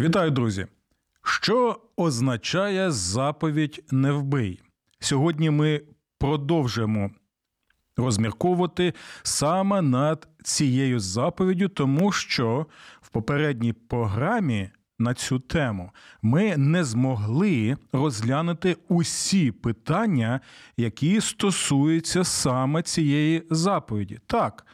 Вітаю, друзі! Що означає заповідь не вбий? Сьогодні ми продовжуємо розмірковувати саме над цією заповіддю, тому що в попередній програмі на цю тему ми не змогли розглянути усі питання, які стосуються саме цієї заповіді. Так,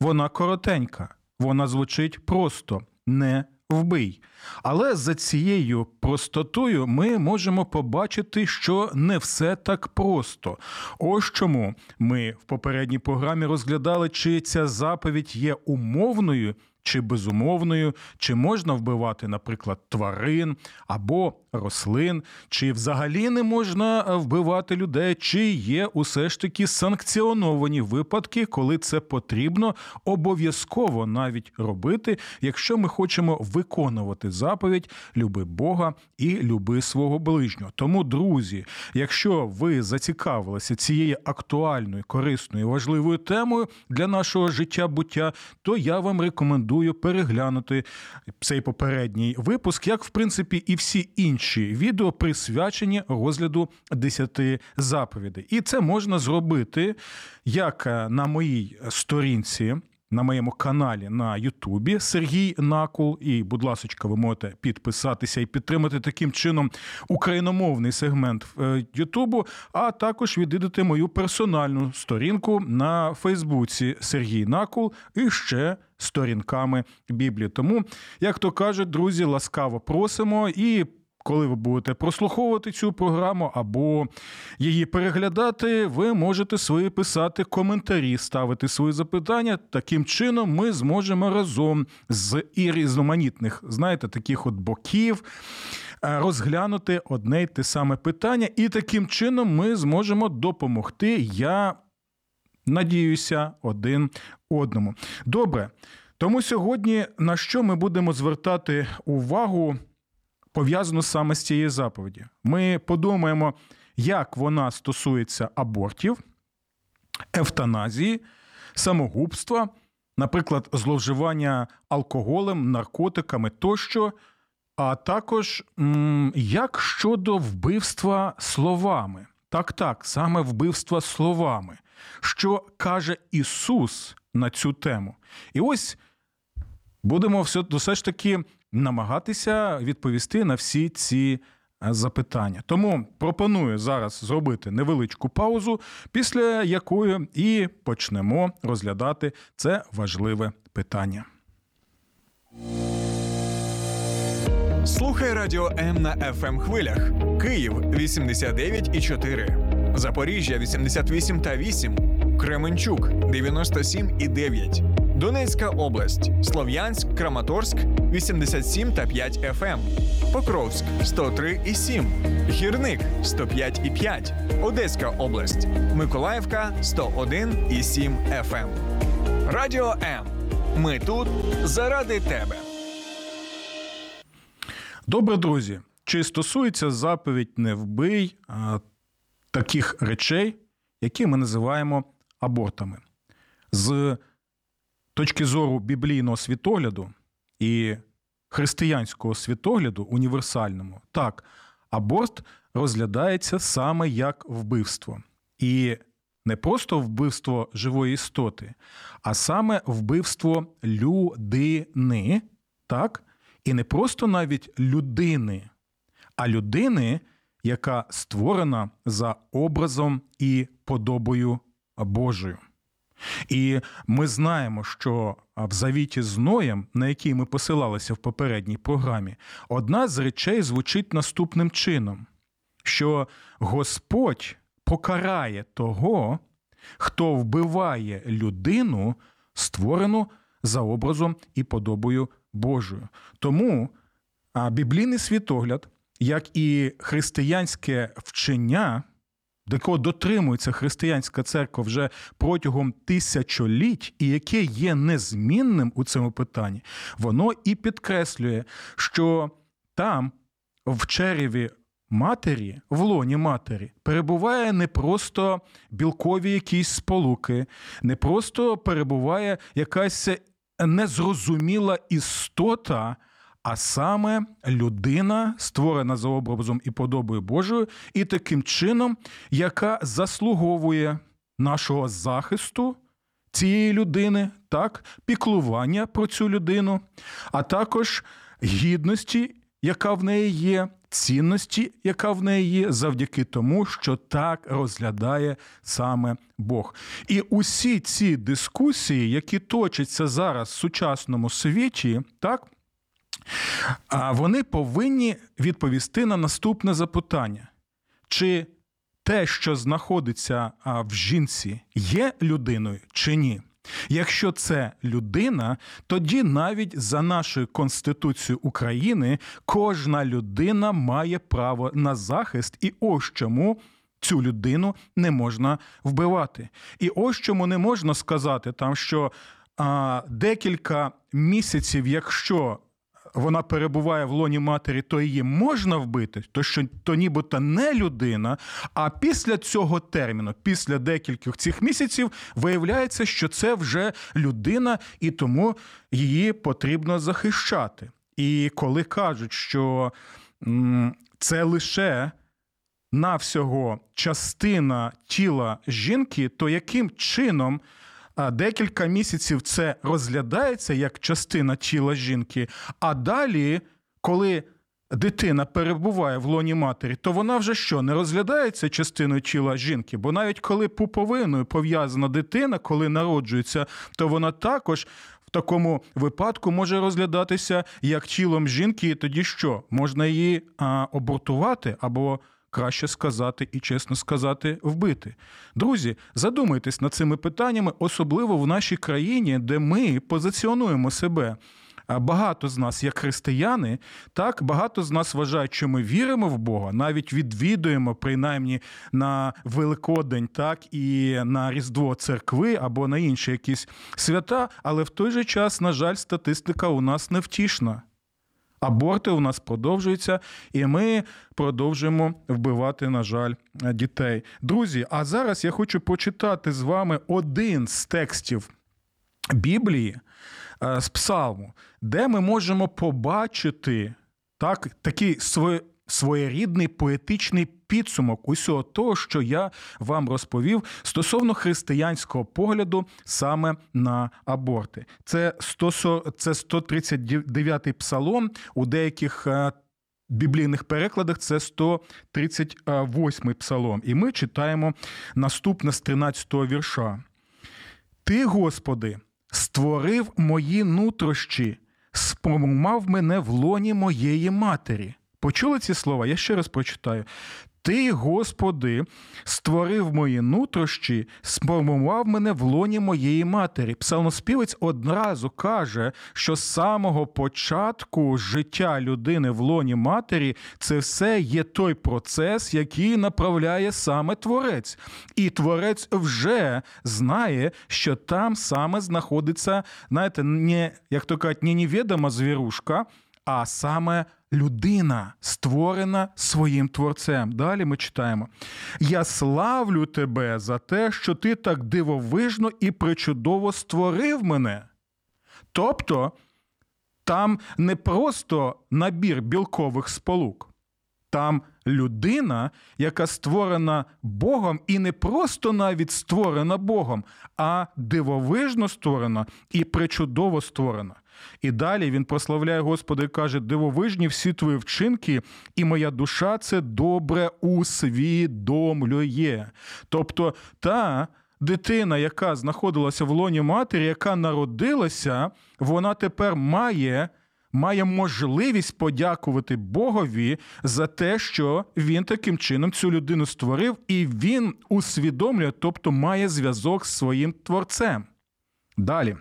вона коротенька, вона звучить просто не вбий. Але за цією простотою ми можемо побачити, що не все так просто. Ось чому ми в попередній програмі розглядали, чи ця заповідь є умовною. Чи безумовною, чи можна вбивати, наприклад, тварин або рослин, чи взагалі не можна вбивати людей, чи є усе ж таки санкціоновані випадки, коли це потрібно обов'язково навіть робити, якщо ми хочемо виконувати заповідь люби Бога і люби свого ближнього. Тому, друзі, якщо ви зацікавилися цією актуальною, корисною, важливою темою для нашого життя буття, то я вам рекомендую переглянути цей попередній випуск, як в принципі і всі інші відео присвячені розгляду десяти заповідей. І це можна зробити як на моїй сторінці. На моєму каналі на Ютубі Сергій Накул. І, будь ласка, ви можете підписатися і підтримати таким чином україномовний сегмент Ютубу, а також відвідати мою персональну сторінку на Фейсбуці Сергій Накул і ще сторінками Біблії. Тому, як то кажуть, друзі, ласкаво просимо і. Коли ви будете прослуховувати цю програму або її переглядати, ви можете свої писати коментарі, ставити свої запитання. Таким чином, ми зможемо разом з і різноманітних, знаєте, таких от боків розглянути одне й те саме питання, і таким чином ми зможемо допомогти. Я надіюся, один одному. Добре. Тому сьогодні на що ми будемо звертати увагу? Пов'язану саме з цією заповіді. Ми подумаємо, як вона стосується абортів, евтаназії, самогубства, наприклад, зловживання алкоголем, наркотиками тощо, а також як щодо вбивства словами. Так, так, саме вбивства словами, що каже Ісус на цю тему. І ось будемо все, все ж таки намагатися відповісти на всі ці е, запитання. Тому пропоную зараз зробити невеличку паузу, після якої і почнемо розглядати це важливе питання. Слухай радіо М на fm ем хвилях. Київ 89,4. Запоріжжя 88 та 8. Кременчук 97 і 9. Донецька область, Слов'янськ, Краматорськ 87 та 5 ФМ, ем. Покровськ 103 і 7, Гірник 105 і 5, Одеська область, Миколаївка 101 і 7 ФМ. Ем. Радіо М. Ми тут заради тебе. Добре, друзі. Чи стосується заповідь не вбий а, таких речей, які ми називаємо абортами? З точки зору біблійного світогляду і християнського світогляду універсальному, так, аборт розглядається саме як вбивство. І не просто вбивство живої істоти, а саме вбивство людини, так? І не просто навіть людини, а людини, яка створена за образом і подобою Божою. І ми знаємо, що в завіті з Ноєм, на який ми посилалися в попередній програмі, одна з речей звучить наступним чином: що Господь покарає того, хто вбиває людину, створену за образом і подобою Божою. Тому біблійний світогляд, як і християнське вчення, до якого дотримується християнська церква вже протягом тисячоліть, і яке є незмінним у цьому питанні, воно і підкреслює, що там, в череві матері, в лоні матері, перебуває не просто білкові якісь сполуки, не просто перебуває якась незрозуміла істота. А саме людина, створена за образом і подобою Божою, і таким чином, яка заслуговує нашого захисту цієї людини, так, піклування про цю людину, а також гідності, яка в неї є, цінності, яка в неї є, завдяки тому, що так розглядає саме Бог. І усі ці дискусії, які точаться зараз в сучасному світі, так. Вони повинні відповісти на наступне запитання: чи те, що знаходиться в жінці, є людиною чи ні? Якщо це людина, тоді навіть за нашою Конституцією України кожна людина має право на захист, і ось чому. Цю людину не можна вбивати. І ось чому не можна сказати, там, що а, декілька місяців, якщо вона перебуває в лоні матері, то її можна вбити, то що то нібито не людина. А після цього терміну, після декількох цих місяців, виявляється, що це вже людина, і тому її потрібно захищати. І коли кажуть, що це лише навсього частина тіла жінки, то яким чином декілька місяців це розглядається як частина тіла жінки, а далі, коли дитина перебуває в лоні матері, то вона вже що не розглядається частиною тіла жінки? Бо навіть коли пуповиною пов'язана дитина, коли народжується, то вона також. В такому випадку може розглядатися як тілом жінки, і тоді що можна її а, обортувати або краще сказати і чесно сказати, вбити. Друзі, задумайтесь над цими питаннями, особливо в нашій країні, де ми позиціонуємо себе. Багато з нас, як християни, так багато з нас вважають, що ми віримо в Бога, навіть відвідуємо принаймні на Великодень, так і на Різдво церкви або на інші якісь свята. Але в той же час, на жаль, статистика у нас невтішна. Аборти у нас продовжуються, і ми продовжуємо вбивати, на жаль, дітей. Друзі, а зараз я хочу почитати з вами один з текстів Біблії е, з Псалму, де ми можемо побачити так, такий своєрідний поетичний підсумок усього того, що я вам розповів стосовно християнського погляду саме на аборти. Це 139-й псалом у деяких. Е, біблійних перекладах це 138-й псалом. І ми читаємо наступне з 13-го вірша. Ти, Господи, створив мої нутрощі, спромував мене в лоні моєї матері. Почули ці слова? Я ще раз прочитаю. Ти, Господи, створив мої нутрощі, сформував мене в лоні моєї матері. Псалмоспівець одразу каже, що з самого початку життя людини в лоні матері це все є той процес, який направляє саме творець. І творець вже знає, що там саме знаходиться, знаєте, не, як то кажуть, не невідома звірушка, а саме людина створена своїм творцем. Далі ми читаємо: Я славлю тебе за те, що ти так дивовижно і причудово створив мене. Тобто там не просто набір білкових сполук. Там людина, яка створена Богом, і не просто навіть створена Богом, а дивовижно створена і причудово створена. І далі він прославляє Господа і каже: дивовижні всі твої вчинки, і моя душа це добре усвідомлює. Тобто та. Дитина, яка знаходилася в лоні матері, яка народилася, вона тепер має має можливість подякувати Богові за те, що він таким чином цю людину створив, і він усвідомлює, тобто має зв'язок з своїм творцем. Далі.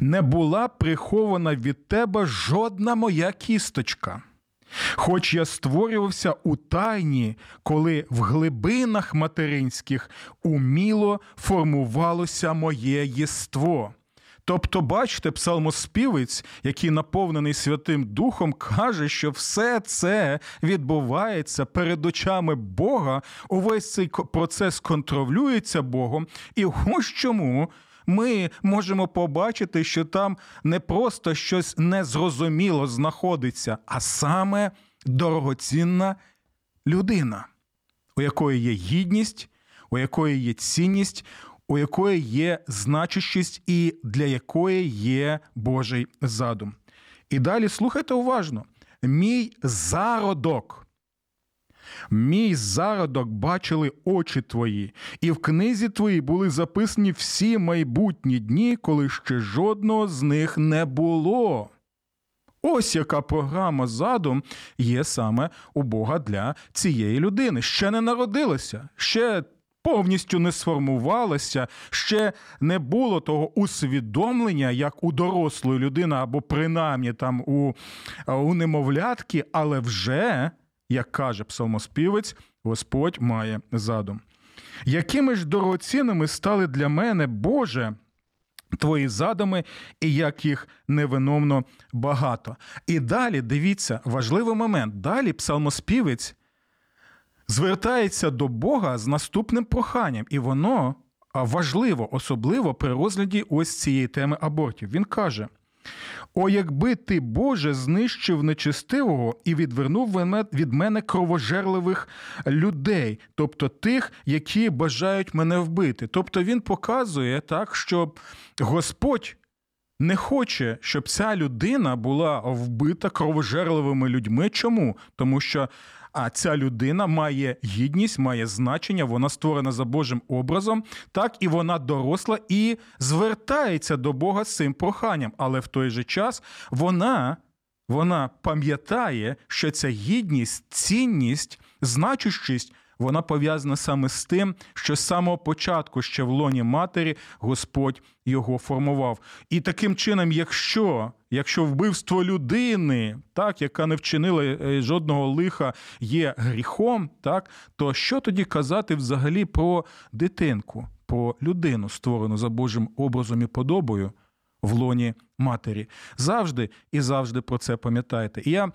Не була прихована від тебе жодна моя кісточка. Хоч я створювався у тайні, коли в глибинах материнських уміло формувалося моє єство. Тобто, бачите, псалмоспівець, який наповнений Святим Духом, каже, що все це відбувається перед очами Бога, увесь цей процес контролюється Богом, і ось чому. Ми можемо побачити, що там не просто щось незрозуміло знаходиться, а саме дорогоцінна людина, у якої є гідність, у якої є цінність, у якої є значущість і для якої є Божий задум. І далі слухайте уважно: мій зародок. Мій зародок бачили очі твої, і в книзі твоїй були записані всі майбутні дні, коли ще жодного з них не було. Ось яка програма задум є саме у Бога для цієї людини. Ще не народилася, ще повністю не сформувалася, ще не було того усвідомлення, як у дорослої людини, або принаймні там у, у немовлятки, але вже, як каже псалмоспівець, Господь має задум. Якими ж дорогоцінними стали для мене, Боже, твої задуми, і як їх невиномно багато. І далі дивіться, важливий момент. Далі псалмоспівець звертається до Бога з наступним проханням, і воно важливо, особливо при розгляді ось цієї теми абортів. Він каже: О, якби ти, Боже, знищив нечестивого і відвернув від мене кровожерливих людей, тобто тих, які бажають мене вбити. Тобто він показує так, що Господь. Не хоче, щоб ця людина була вбита кровожерливими людьми. Чому? Тому що а ця людина має гідність, має значення, вона створена за Божим образом, так і вона доросла і звертається до Бога з цим проханням. Але в той же час вона. Вона пам'ятає, що ця гідність, цінність, значущість вона пов'язана саме з тим, що з самого початку ще в лоні матері Господь його формував. І таким чином, якщо якщо вбивство людини, так, яка не вчинила е, жодного лиха, є гріхом, так, то що тоді казати взагалі про дитинку, про людину, створену за Божим образом і подобою в лоні матері? Завжди і завжди про це пам'ятайте. І я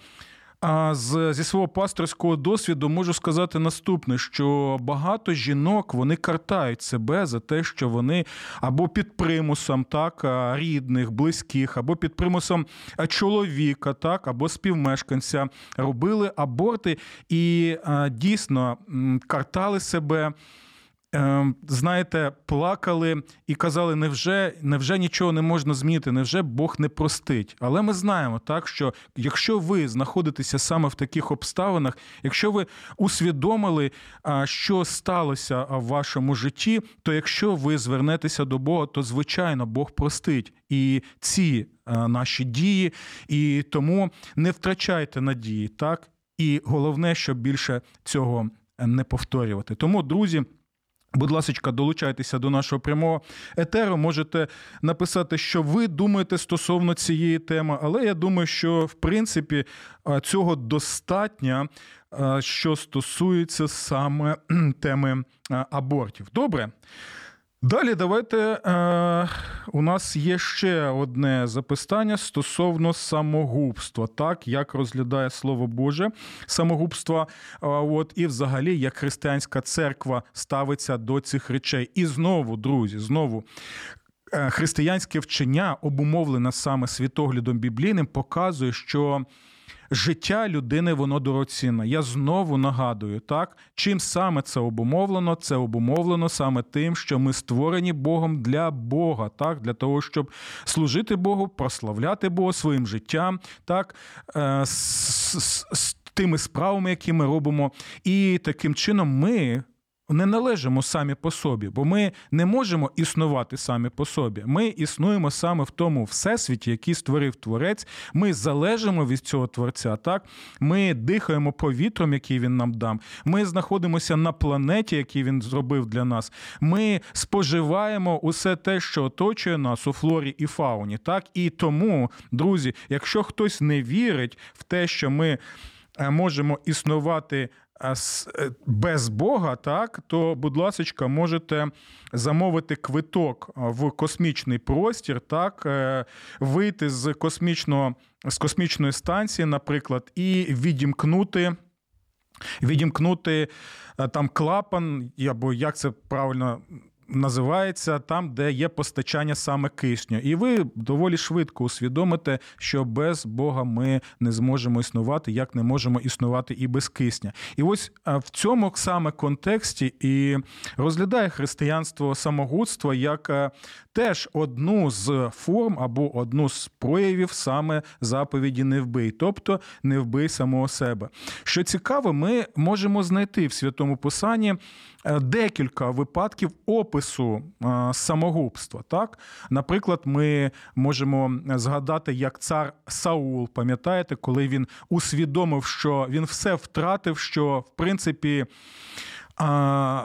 а з зі свого пасторського досвіду можу сказати наступне: що багато жінок вони картають себе за те, що вони або під примусом так рідних, близьких, або під примусом чоловіка, так, або співмешканця робили аборти і дійсно картали себе. Ем, знаєте, плакали і казали, невже невже нічого не можна змінити, невже Бог не простить? Але ми знаємо так, що якщо ви знаходитеся саме в таких обставинах, якщо ви усвідомили, що сталося в вашому житті, то якщо ви звернетеся до Бога, то звичайно Бог простить і ці наші дії, і тому не втрачайте надії, так і головне, щоб більше цього не повторювати. Тому, друзі. Будь ласка, долучайтеся до нашого прямого етеру. Можете написати, що ви думаєте стосовно цієї теми, але я думаю, що в принципі цього достатньо, що стосується саме теми абортів. Добре. Далі давайте е, у нас є ще одне запитання стосовно самогубства, так як розглядає слово Боже самогубство, е, от і взагалі як християнська церква ставиться до цих речей. І знову, друзі, знову. Е, християнське вчення, обумовлене саме світоглядом біблійним, показує, що життя людини воно дорогоцінне. Я знову нагадую, так чим саме це обумовлено? Це обумовлено саме тим, що ми створені Богом для Бога, так для того, щоб служити Богу, прославляти Бога своїм життям, так е, з, тими справами, які ми робимо, і таким чином ми не належимо самі по собі, бо ми не можемо існувати самі по собі. Ми існуємо саме в тому всесвіті, який створив творець. Ми залежимо від цього творця. Так ми дихаємо повітрям, який він нам дав. Ми знаходимося на планеті, який він зробив для нас. Ми споживаємо усе те, що оточує нас у флорі і фауні. Так і тому, друзі, якщо хтось не вірить в те, що ми е, можемо існувати без Бога, так то, будь ласка, можете замовити квиток в космічний простір, так е, вийти з космічного з космічної станції, наприклад, і відімкнути. Відімкнути там клапан, або як це правильно називається там, де є постачання саме кисню. І ви доволі швидко усвідомите, що без Бога ми не зможемо існувати, як не можемо існувати і без кисня. І ось в цьому саме контексті і розглядає християнство самогудство як теж одну з форм або одну з проявів саме заповіді не вбий, тобто не вбий самого себе. Що цікаво, ми можемо знайти в святому писанні Е, декілька випадків опису е, самогубства. Так, наприклад, ми можемо згадати, як цар Саул, пам'ятаєте, коли він усвідомив, що він все втратив, що в принципі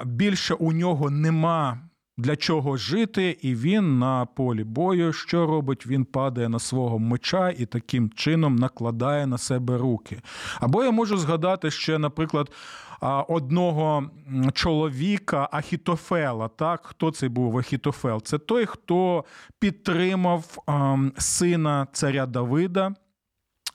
більше у нього нема. Для чого жити, і він на полі бою, що робить? Він падає на свого меча і таким чином накладає на себе руки. Або я можу згадати ще, наприклад, одного чоловіка Ахітофела. Так, хто це був Ахітофел? Це той, хто підтримав сина царя Давида.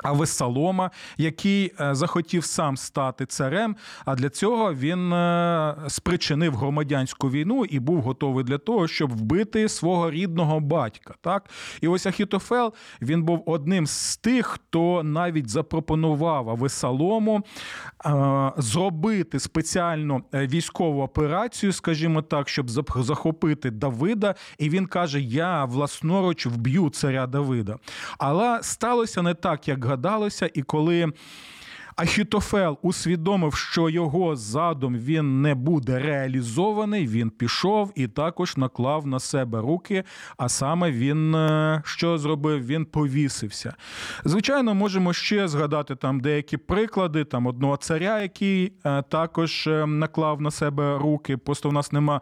Авесалома, який е, захотів сам стати царем, а для цього він е, спричинив громадянську війну і був готовий для того, щоб вбити свого рідного батька. Так, і ось Ахітофел він був одним з тих, хто навіть запропонував Авесалому е, зробити спеціальну військову операцію, скажімо так, щоб захопити Давида. І він каже: Я власноруч вб'ю царя Давида. Але сталося не так, як гадалося, і коли. Ахітофел усвідомив, що його задум він не буде реалізований. Він пішов і також наклав на себе руки. А саме він е, що зробив? Він повісився. Звичайно, можемо ще згадати там деякі приклади, там одного царя, який е, також е, наклав на себе руки. Просто в нас нема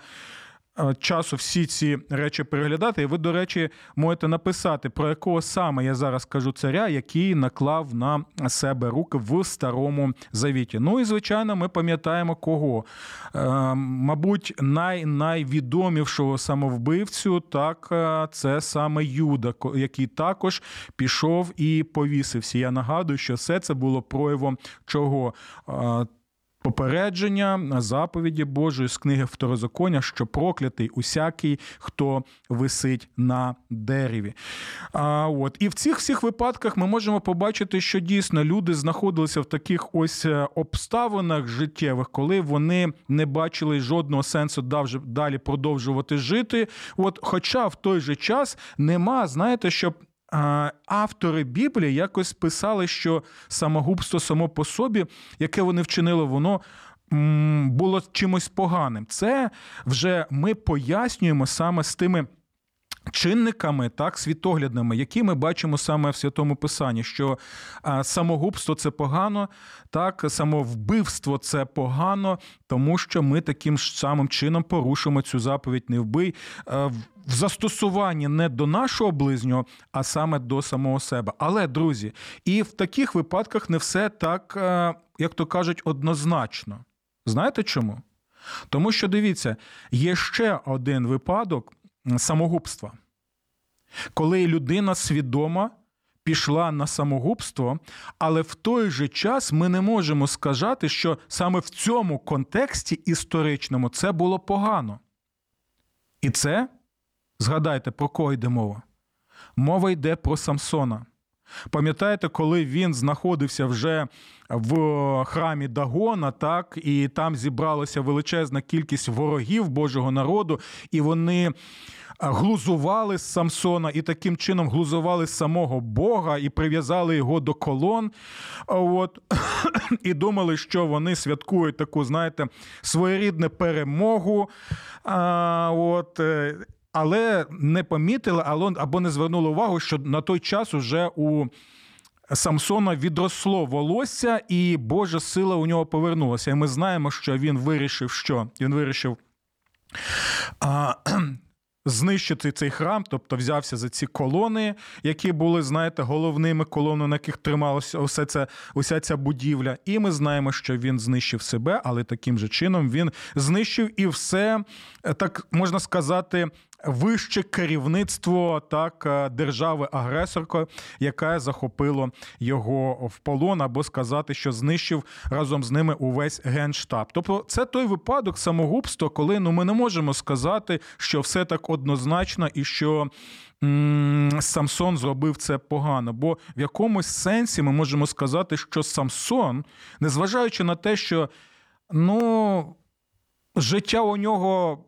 часу всі ці речі переглядати. І ви, до речі, можете написати, про якого саме я зараз кажу царя, який наклав на себе руки в старому завіті. Ну і звичайно, ми пам'ятаємо кого. Е, мабуть, най найвідомішого самовбивцю, так е, це саме Юда, який також пішов і повісився. Я нагадую, що все це було проявом чого попередження заповіді Божої з книги Второзаконня, що проклятий усякий, хто висить на дереві. А, от. І в цих всіх випадках ми можемо побачити, що дійсно люди знаходилися в таких ось е, обставинах життєвих, коли вони не бачили жодного сенсу далі продовжувати жити. От, Хоча в той же час нема, знаєте, щоб автори Біблії якось писали, що самогубство само по собі, яке вони вчинили, воно. Було чимось поганим. Це вже ми пояснюємо саме з тими чинниками, так, світоглядними, які ми бачимо саме в святому писанні, що самогубство це погано, так, самовбивство це погано, тому що ми таким самим чином порушимо цю заповідь не вбий в застосуванні не до нашого ближнього, а саме до самого себе. Але, друзі, і в таких випадках не все так, як то кажуть, однозначно. Знаєте чому? Тому що дивіться, є ще один випадок самогубства, коли людина свідома пішла на самогубство, але в той же час ми не можемо сказати, що саме в цьому контексті історичному це було погано. І це Згадайте, про кого йде мова? Мова йде про Самсона. Пам'ятаєте, коли він знаходився вже в храмі Дагона, так, і там зібралася величезна кількість ворогів Божого народу, і вони глузували з Самсона і таким чином глузували самого Бога і прив'язали його до колон. От, І думали, що вони святкують таку, знаєте, своєрідну перемогу. А, от, е, Але не помітили або не звернули увагу, що на той час уже у. Самсона відросло волосся, і Божа сила у нього повернулася. І ми знаємо, що він вирішив, що він вирішив а, знищити цей храм, тобто взявся за ці колони, які були, знаєте, головними колонами, на яких трималася усе це, уся ця будівля. І ми знаємо, що він знищив себе, але таким же чином він знищив і все, так можна сказати, вище керівництво так е, держави-агресорки, яка захопило його в полон, або сказати, що знищив разом з ними увесь генштаб. Тобто, це той випадок самогубства, коли ну ми не можемо сказати, що все так однозначно і що. Самсон зробив це погано, бо в якомусь сенсі ми можемо сказати, що Самсон, незважаючи на те, що ну, життя у нього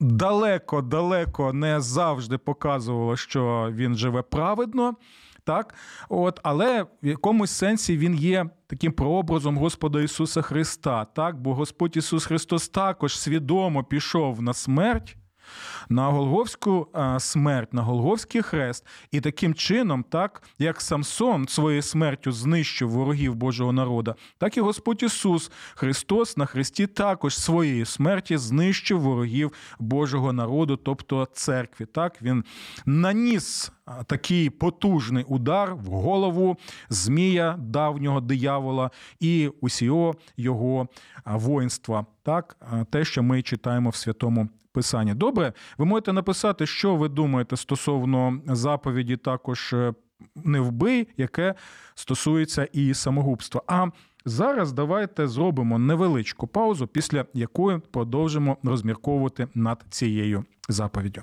далеко-далеко не завжди показувало, що він живе праведно. Так, от, але в якомусь сенсі він є таким прообразом Господа Ісуса Христа, так, бо Господь Ісус Христос також свідомо пішов на смерть на Голговську смерть, на Голговський хрест, і таким чином, так як Самсон своєю смертю знищив ворогів Божого народа, так і Господь Ісус Христос на Христі також своєї смерті знищив ворогів Божого народу, тобто церкві. Так він наніс такий потужний удар в голову Змія, давнього диявола і усього його воїнства. Так, те, що ми читаємо в святому Писання. Добре, ви можете написати, що ви думаєте стосовно заповіді, також е, не вбий, яке стосується і самогубства. А зараз давайте зробимо невеличку паузу, після якої продовжимо розмірковувати над цією заповіддю.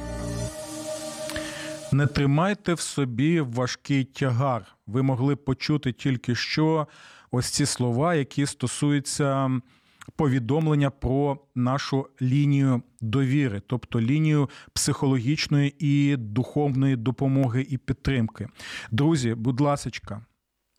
Не тримайте в собі важкий тягар. Ви могли почути тільки що ось ці слова, які стосуються повідомлення про нашу лінію довіри, тобто лінію психологічної і духовної допомоги і підтримки. Друзі, будь ласочка.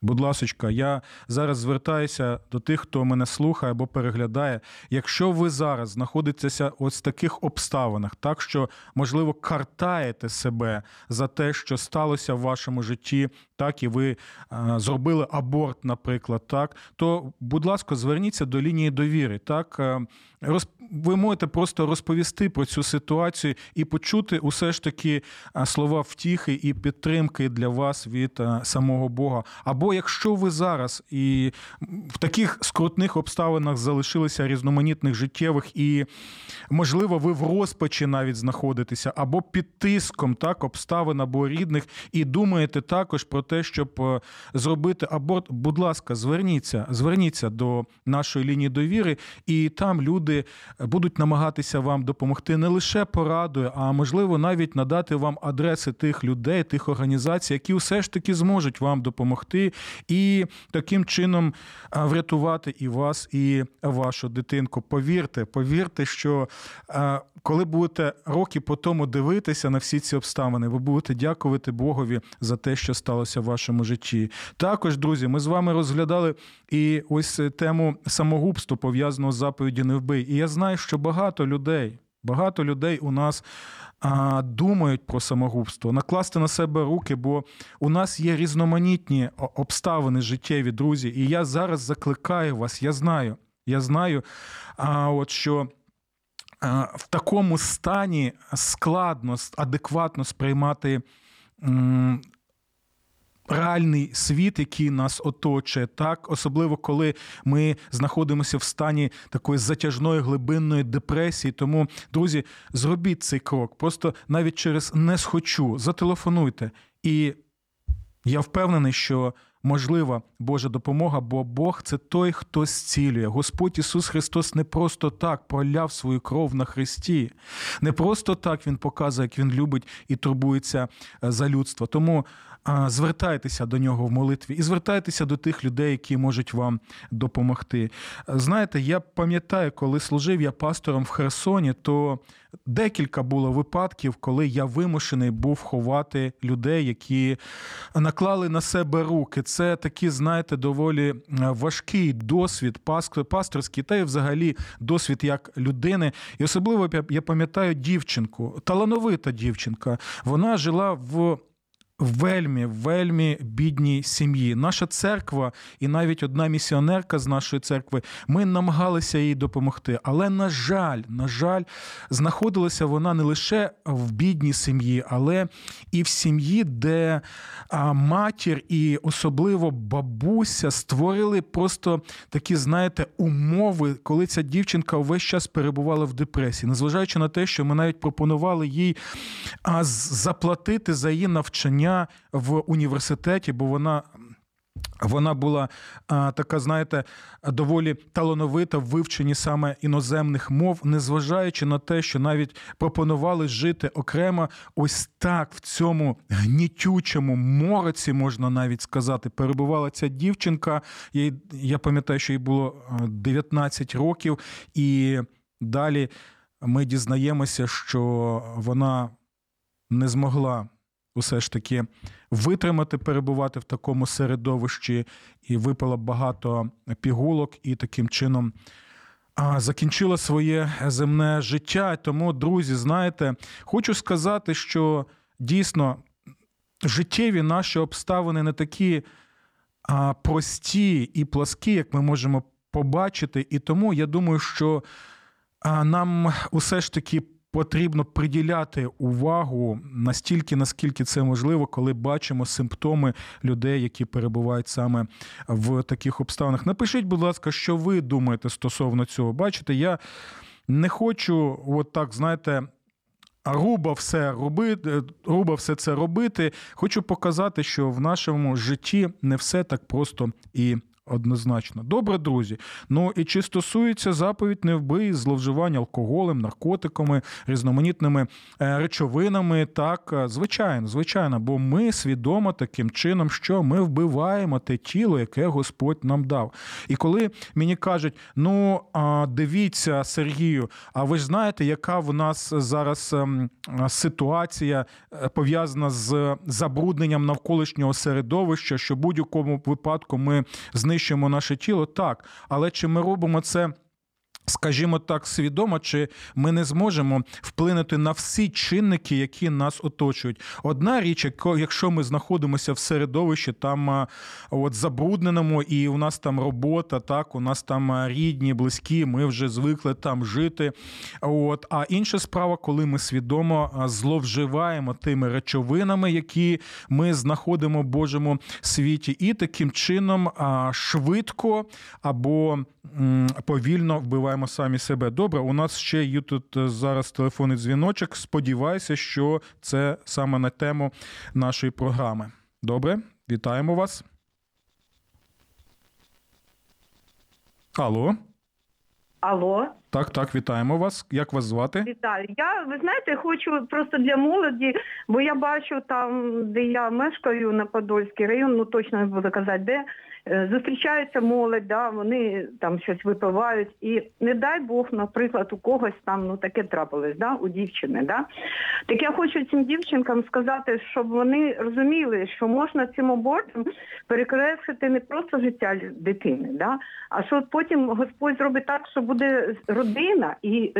Будь ласочка, я зараз звертаюся до тих, хто мене слухає або переглядає. Якщо ви зараз знаходитеся ось в таких обставинах, так що можливо картаєте себе за те, що сталося в вашому житті, так і ви зробили аборт, наприклад, так то, будь ласка, зверніться до лінії довіри. Так ви можете просто розповісти про цю ситуацію і почути усе ж таки слова втіхи і підтримки для вас від самого Бога. Або якщо ви зараз і в таких скрутних обставинах залишилися різноманітних життєвих, і, можливо, ви в розпачі навіть знаходитеся, або під тиском так, обставин або рідних, і думаєте також про те, щоб е, зробити аборт, будь ласка, зверніться, зверніться до нашої лінії довіри, і там люди будуть намагатися вам допомогти. Не лише порадою, а можливо навіть надати вам адреси тих людей, тих організацій, які все ж таки зможуть вам допомогти і таким чином е, врятувати і вас, і вашу дитинку. Повірте, повірте, що е, коли будете роки по тому дивитися на всі ці обставини, ви будете дякувати Богові за те, що сталося в вашому житті. Також, друзі, ми з вами розглядали і ось тему самогубства пов'язаного з заповіді не вбий. І я знаю, що багато людей. Багато людей у нас думають про самогубство, накласти на себе руки, бо у нас є різноманітні обставини життєві, друзі. І я зараз закликаю вас, я знаю, я знаю, от що в такому стані складно, адекватно сприймати реальний світ, який нас оточує, так особливо коли ми знаходимося в стані такої затяжної глибинної депресії. Тому, друзі, зробіть цей крок. Просто навіть через не схочу, зателефонуйте. І я впевнений, що можлива Божа допомога, бо Бог це той, хто зцілює. Господь Ісус Христос не просто так проляв свою кров на Христі, не просто так Він показує, як Він любить і турбується е, за людство. Тому звертайтеся до нього в молитві і звертайтеся до тих людей, які можуть вам допомогти. Знаєте, я пам'ятаю, коли служив я пастором в Херсоні, то декілька було випадків, коли я вимушений був ховати людей, які наклали на себе руки. Це такий, знаєте, доволі важкий досвід пасторський, та й взагалі досвід як людини. І особливо я пам'ятаю дівчинку, талановита дівчинка. Вона жила в вельми, вельми бідній сім'ї. Наша церква, і навіть одна місіонерка з нашої церкви, ми намагалися їй допомогти. Але, на жаль, на жаль, знаходилася вона не лише в бідній сім'ї, але і в сім'ї, де матір і особливо бабуся створили просто такі, знаєте, умови, коли ця дівчинка увесь час перебувала в депресії, незважаючи на те, що ми навіть пропонували їй заплатити за її навчання в університеті, бо вона. Вона була а, така, знаєте, доволі талановита в вивченні саме іноземних мов, незважаючи на те, що навіть пропонували жити окремо, ось так в цьому гнітючому мороці, можна навіть сказати, перебувала ця дівчинка. Я, я пам'ятаю, що їй було 19 років, і далі ми дізнаємося, що вона не змогла усе ж таки витримати, перебувати в такому середовищі, і випила багато пігулок, і таким чином закінчила своє земне життя. Тому, друзі, знаєте, хочу сказати, що дійсно життєві наші обставини не такі прості і пласкі, як ми можемо побачити. І тому я думаю, що нам усе ж таки потрібно приділяти увагу настільки, наскільки це можливо, коли бачимо симптоми людей, які перебувають саме в таких обставинах. Напишіть, будь ласка, що ви думаєте стосовно цього. Бачите, я не хочу, от так, знаєте. Грубо все робити, грубо все це робити. Хочу показати, що в нашому житті не все так просто і Однозначно. Добре, друзі. Ну і чи стосується заповідь не вбий, зловживання алкоголем, наркотиками, різноманітними е, речовинами, так, е, звичайно, звичайно, бо ми свідомо таким чином, що ми вбиваємо те тіло, яке Господь нам дав. І коли мені кажуть, ну дивіться, Сергію, а ви ж знаєте, яка в нас зараз ем, ситуація е, пов'язана з забрудненням навколишнього середовища, що в будь-якому випадку ми знищуємо знищуємо наше тіло, так. Але чи ми робимо це Скажімо так, свідомо, чи ми не зможемо вплинути на всі чинники, які нас оточують. Одна річ, якщо ми знаходимося в середовищі, там от забрудненому, і у нас там робота, так у нас там рідні, близькі, ми вже звикли там жити. От а інша справа, коли ми свідомо зловживаємо тими речовинами, які ми знаходимо в Божому світі, і таким чином швидко або повільно вбиваємо самі себе. Добре, у нас ще є тут е, зараз телефонний дзвіночок. Сподіваюся, що це саме на тему нашої програми. Добре, вітаємо вас. Алло. Алло. Так, так, вітаємо вас. Як вас звати? Вітаю. Я ви знаєте, хочу просто для молоді, бо я бачу там, де я мешкаю на Подольський район, ну точно не буду казати, де зустрічається молодь, да, вони там щось випивають, і не дай Бог, наприклад, у когось там ну таке трапилось, да, у дівчини. Да? Так я хочу цим дівчинкам сказати, щоб вони розуміли, що можна цим абортом перекреслити не просто життя дитини, да? а що потім Господь зробить так, що буде родина, і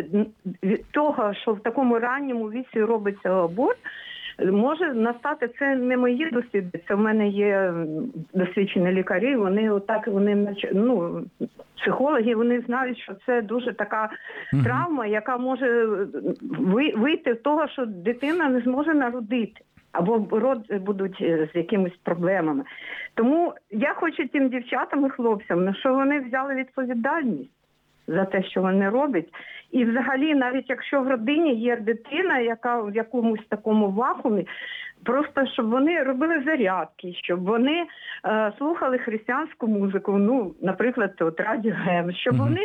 від того, що в такому ранньому віці робиться аборт. Може настати це не мої досліди, це в мене є досвідчені лікарі. Вони отак вони ну, психологи, вони знають, що це дуже така травма, яка може вийти з того, що дитина не зможе народити. або род будуть е, з якимись проблемами. Тому я хочу тим дівчатам і хлопцям, ну, що вони взяли відповідальність за те, що вони роблять. І взагалі, навіть якщо в родині є дитина, яка в якомусь такому вакуумі, просто щоб вони робили зарядки, щоб вони е, слухали християнську музику, ну, наприклад, от Радіо Гем, щоб вони,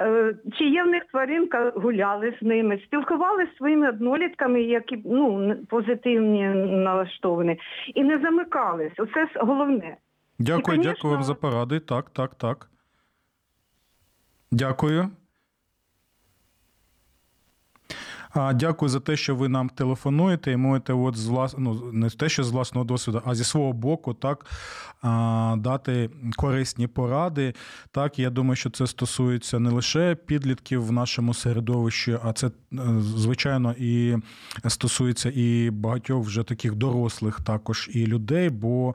е, чи є в них тваринка, гуляли з ними, спілкувалися зі своїми однолітками, які ну, позитивні налаштовані, і не замикались. Оце головне. Дякую, І, дякую вам за поради. Так, так, так. Дякую. Дякую за те, що ви нам телефонуєте і можете от з влас... ну, не те, що з власного досвіду, а зі свого боку, так дати корисні поради. Так, я думаю, що це стосується не лише підлітків в нашому середовищі, а це, е, звичайно, і стосується і багатьох вже таких дорослих також і людей, бо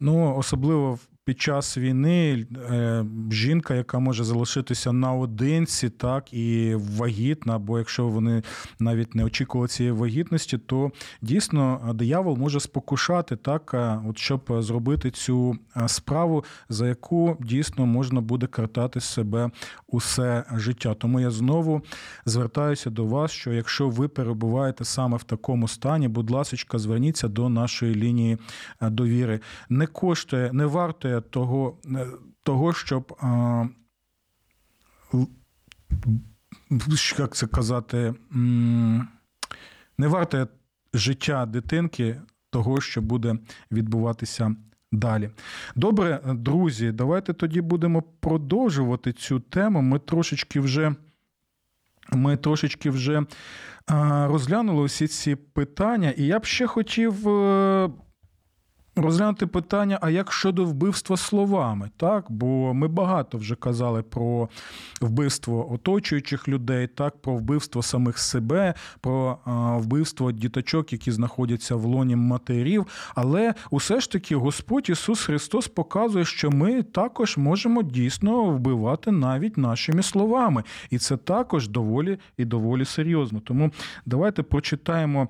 ну, особливо під час війни е, жінка, яка може залишитися наодинці, так і вагітна, бо якщо вони навіть не очікували цієї вагітності, то дійсно диявол може спокушати, так, е, от щоб зробити цю е, справу, за яку дійсно можна буде картати себе усе життя. Тому я знову звертаюся до вас, що якщо ви перебуваєте саме в такому стані, будь ласка, зверніться до нашої лінії е, довіри. Не коштує, не вартує того, е, того щоб. а, Як це казати, не варте життя дитинки того, що буде відбуватися далі. Добре, друзі, давайте тоді будемо продовжувати цю тему. Ми трошечки вже. Ми трошечки вже розглянули усі ці питання, і я б ще хотів е, розглянути питання: а як щодо вбивства словами? Так, бо ми багато вже казали про вбивство оточуючих людей, так, про вбивство самих себе, про вбивство діточок, які знаходяться в лоні матерів. Але усе ж таки Господь Ісус Христос показує, що ми також можемо дійсно вбивати навіть нашими словами. І це також доволі і доволі серйозно. Тому давайте прочитаємо.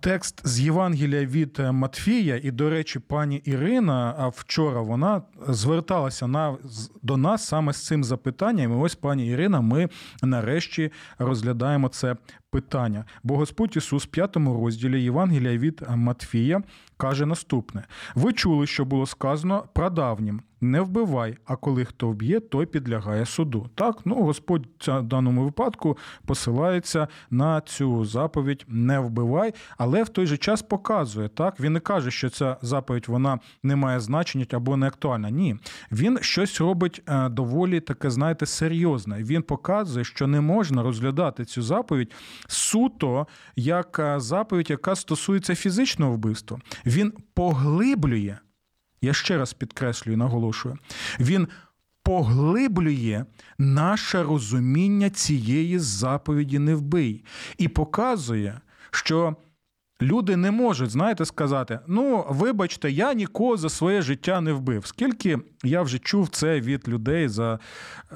Текст з Євангелія від е, Матфія, і, до речі, пані Ірина а вчора вона зверталася на, до нас саме з цим запитанням. І ось, пані Ірина, ми нарешті розглядаємо це питання. Бо Господь Ісус в п'ятому розділі Євангелія від е, Матфія каже наступне: ви чули, що було сказано прадавнім. Не вбивай, а коли хто вб'є, той підлягає суду. Так, ну Господь в даному випадку посилається на цю заповідь не вбивай, але в той же час показує так. Він не каже, що ця заповідь вона не має значення або не актуальна. Ні, він щось робить е, доволі таке, знаєте, серйозне. Він показує, що не можна розглядати цю заповідь суто як е, заповідь, яка стосується фізичного вбивства. Він поглиблює. Я ще раз підкреслюю, наголошую. Він поглиблює наше розуміння цієї заповіді не вбий і показує, що люди не можуть, знаєте, сказати: ну, вибачте, я нікого за своє життя не вбив. Скільки я вже чув це від людей за,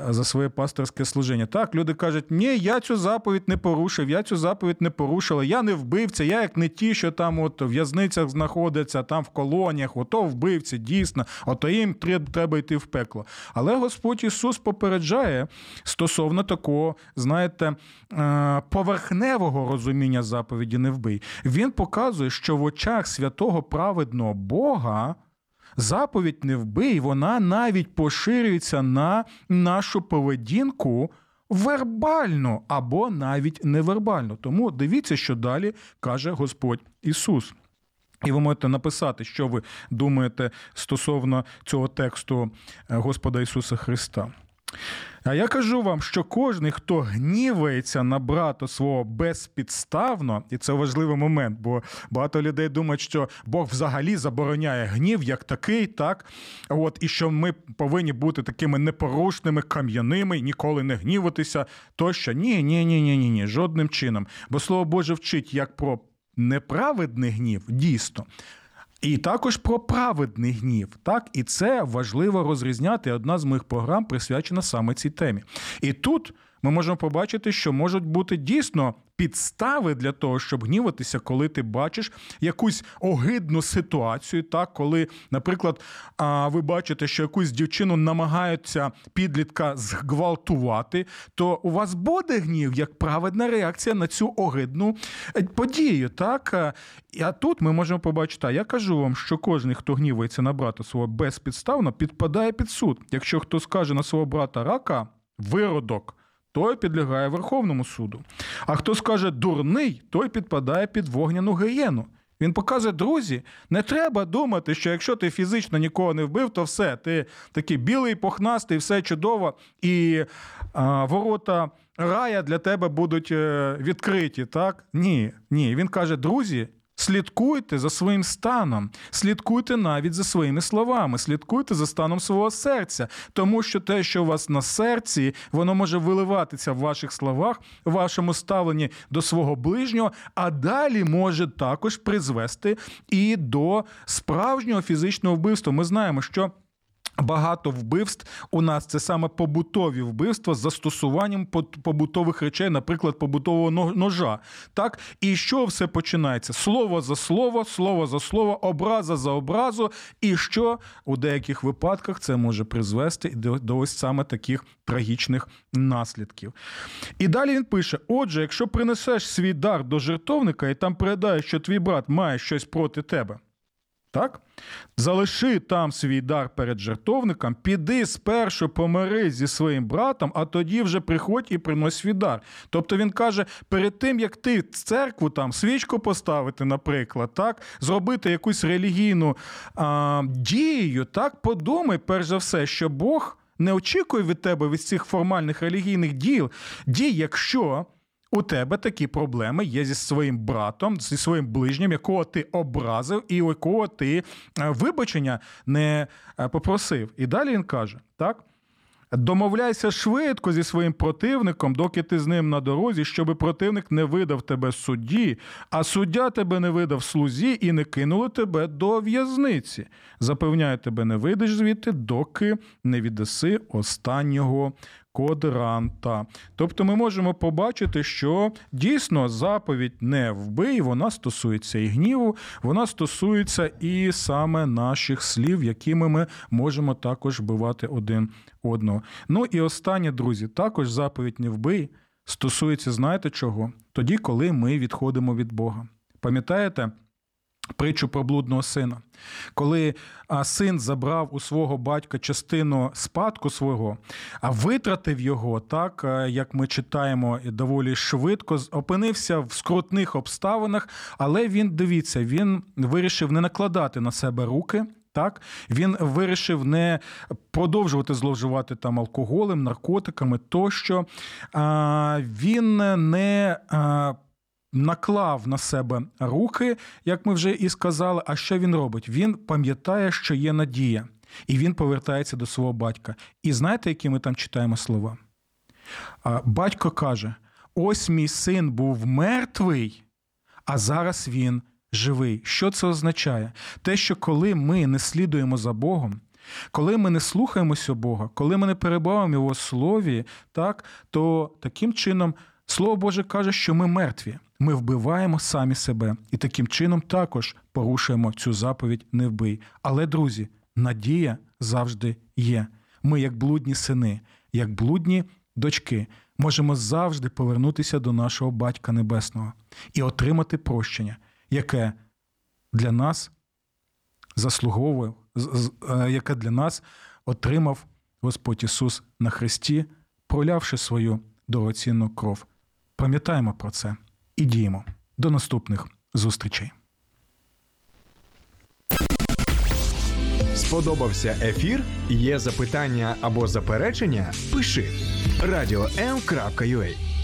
за своє пасторське служіння. Так, люди кажуть, ні, я цю заповідь не порушив, я цю заповідь не порушила, я не вбивця, я як не ті, що там от в в'язницях знаходяться, там в колоніях, ото вбивці, дійсно, ото їм треба йти в пекло. Але Господь Ісус попереджає стосовно такого, знаєте, е, поверхневого розуміння заповіді не вбий. Він показує, що в очах святого праведного Бога. Заповідь не вбий, вона навіть поширюється на нашу поведінку вербально або навіть невербально. Тому дивіться, що далі каже Господь Ісус. І ви можете написати, що ви думаєте стосовно цього тексту е, Господа Ісуса Христа. А я кажу вам, що кожен, хто гнівається на брата свого безпідставно, і це важливий момент, бо багато людей думають, що Бог взагалі забороняє гнів як такий, так от і що ми повинні бути такими непорушними, кам'яними, ніколи не гніватися. Тощо ні, ні, ні, ні, ні, ні, жодним чином. Бо слово Боже вчить як про неправедний гнів, дійсно. І також про праведний гнів. Так, і це важливо розрізняти. Одна з моїх програм присвячена саме цій темі. І тут ми можемо побачити, що можуть бути дійсно підстави для того, щоб гніватися, коли ти бачиш якусь огидну ситуацію, так коли, наприклад, ви бачите, що якусь дівчину намагаються підлітка зґвалтувати, то у вас буде гнів як праведна реакція на цю огидну е, подію. Так а тут ми можемо побачити, а я кажу вам, що кожен, хто гнівається на брата свого безпідставно, підпадає під суд. Якщо хто скаже на свого брата рака, виродок той підлягає Верховному суду. А хто скаже дурний, той підпадає під вогняну гієну. Він показує, друзі, не треба думати, що якщо ти фізично нікого не вбив, то все, ти такий білий, похнастий, все чудово, і а, ворота рая для тебе будуть е, відкриті. Так? Ні, ні. Він каже, друзі, Слідкуйте за своїм станом, слідкуйте навіть за своїми словами, слідкуйте за станом свого серця, тому що те, що у вас на серці, воно може виливатися в ваших словах, в вашому ставленні до свого ближнього, а далі може також призвести і до справжнього фізичного вбивства. Ми знаємо, що. Багато вбивств у нас це саме побутові вбивства з застосуванням побутових речей, наприклад, побутового ножа. Так, і що все починається? Слово за слово, слово за слово, образа за образу. І що у деяких випадках це може призвести до, до ось саме таких трагічних наслідків. І далі він пише: отже, якщо принесеш свій дар до жертовника і там передаєш, що твій брат має щось проти тебе. Так? Залиши там свій дар перед жертовником, піди спершу помирись зі своїм братом, а тоді вже приходь і принось свій дар. Тобто він каже: перед тим, як ти церкву там свічку поставити, наприклад, так, зробити якусь релігійну а, дію, так, подумай, перш за все, що Бог не очікує від тебе від цих формальних релігійних діл, дій, якщо у тебе такі проблеми є зі своїм братом, зі своїм ближнім, якого ти образив, і у якого ти е, вибачення не е, попросив. І далі він каже: так. Домовляйся швидко зі своїм противником, доки ти з ним на дорозі, щоб противник не видав тебе судді, а суддя тебе не видав слузі і не кинули тебе до в'язниці. Запевняю, тебе не вийдеш звідти, доки не віддаси останнього кодранта. Тобто ми можемо побачити, що дійсно заповідь не вбий, вона стосується і гніву, вона стосується і саме наших слів, якими ми можемо також вбивати один одного. Ну і останнє, друзі, також заповідь не вбий стосується, знаєте чого? Тоді, коли ми відходимо від Бога. Пам'ятаєте? Притчу про блудного сина, коли син забрав у свого батька частину спадку свого, а витратив його, так як ми читаємо доволі швидко, опинився в скрутних обставинах, але він дивіться, він вирішив не накладати на себе руки. Так, він вирішив не продовжувати зловживати там алкоголем, наркотиками тощо. А, Він не наклав на себе руки, як ми вже і сказали. А що він робить? Він пам'ятає, що є надія, і він повертається до свого батька. І знаєте, які ми там читаємо слова? Батько каже: ось мій син був мертвий, а зараз він живий. Що це означає? Те, що коли ми не слідуємо за Богом. Коли ми не слухаємося Бога, коли ми не перебуваємо Його слові, так, то таким чином Слово Боже каже, що ми мертві. Ми вбиваємо самі себе і таким чином також порушуємо цю заповідь не вбий. Але, друзі, надія завжди є. Ми, як блудні сини, як блудні дочки, можемо завжди повернутися до нашого Батька Небесного і отримати прощення, яке для нас заслуговує, е, яке для нас отримав Господь Ісус на Христі, пролявши свою дорогоцінну кров. Пам'ятаємо про це і діємо. До наступних зустрічей. Сподобався ефір? Є запитання або заперечення? Пиши радіом.ua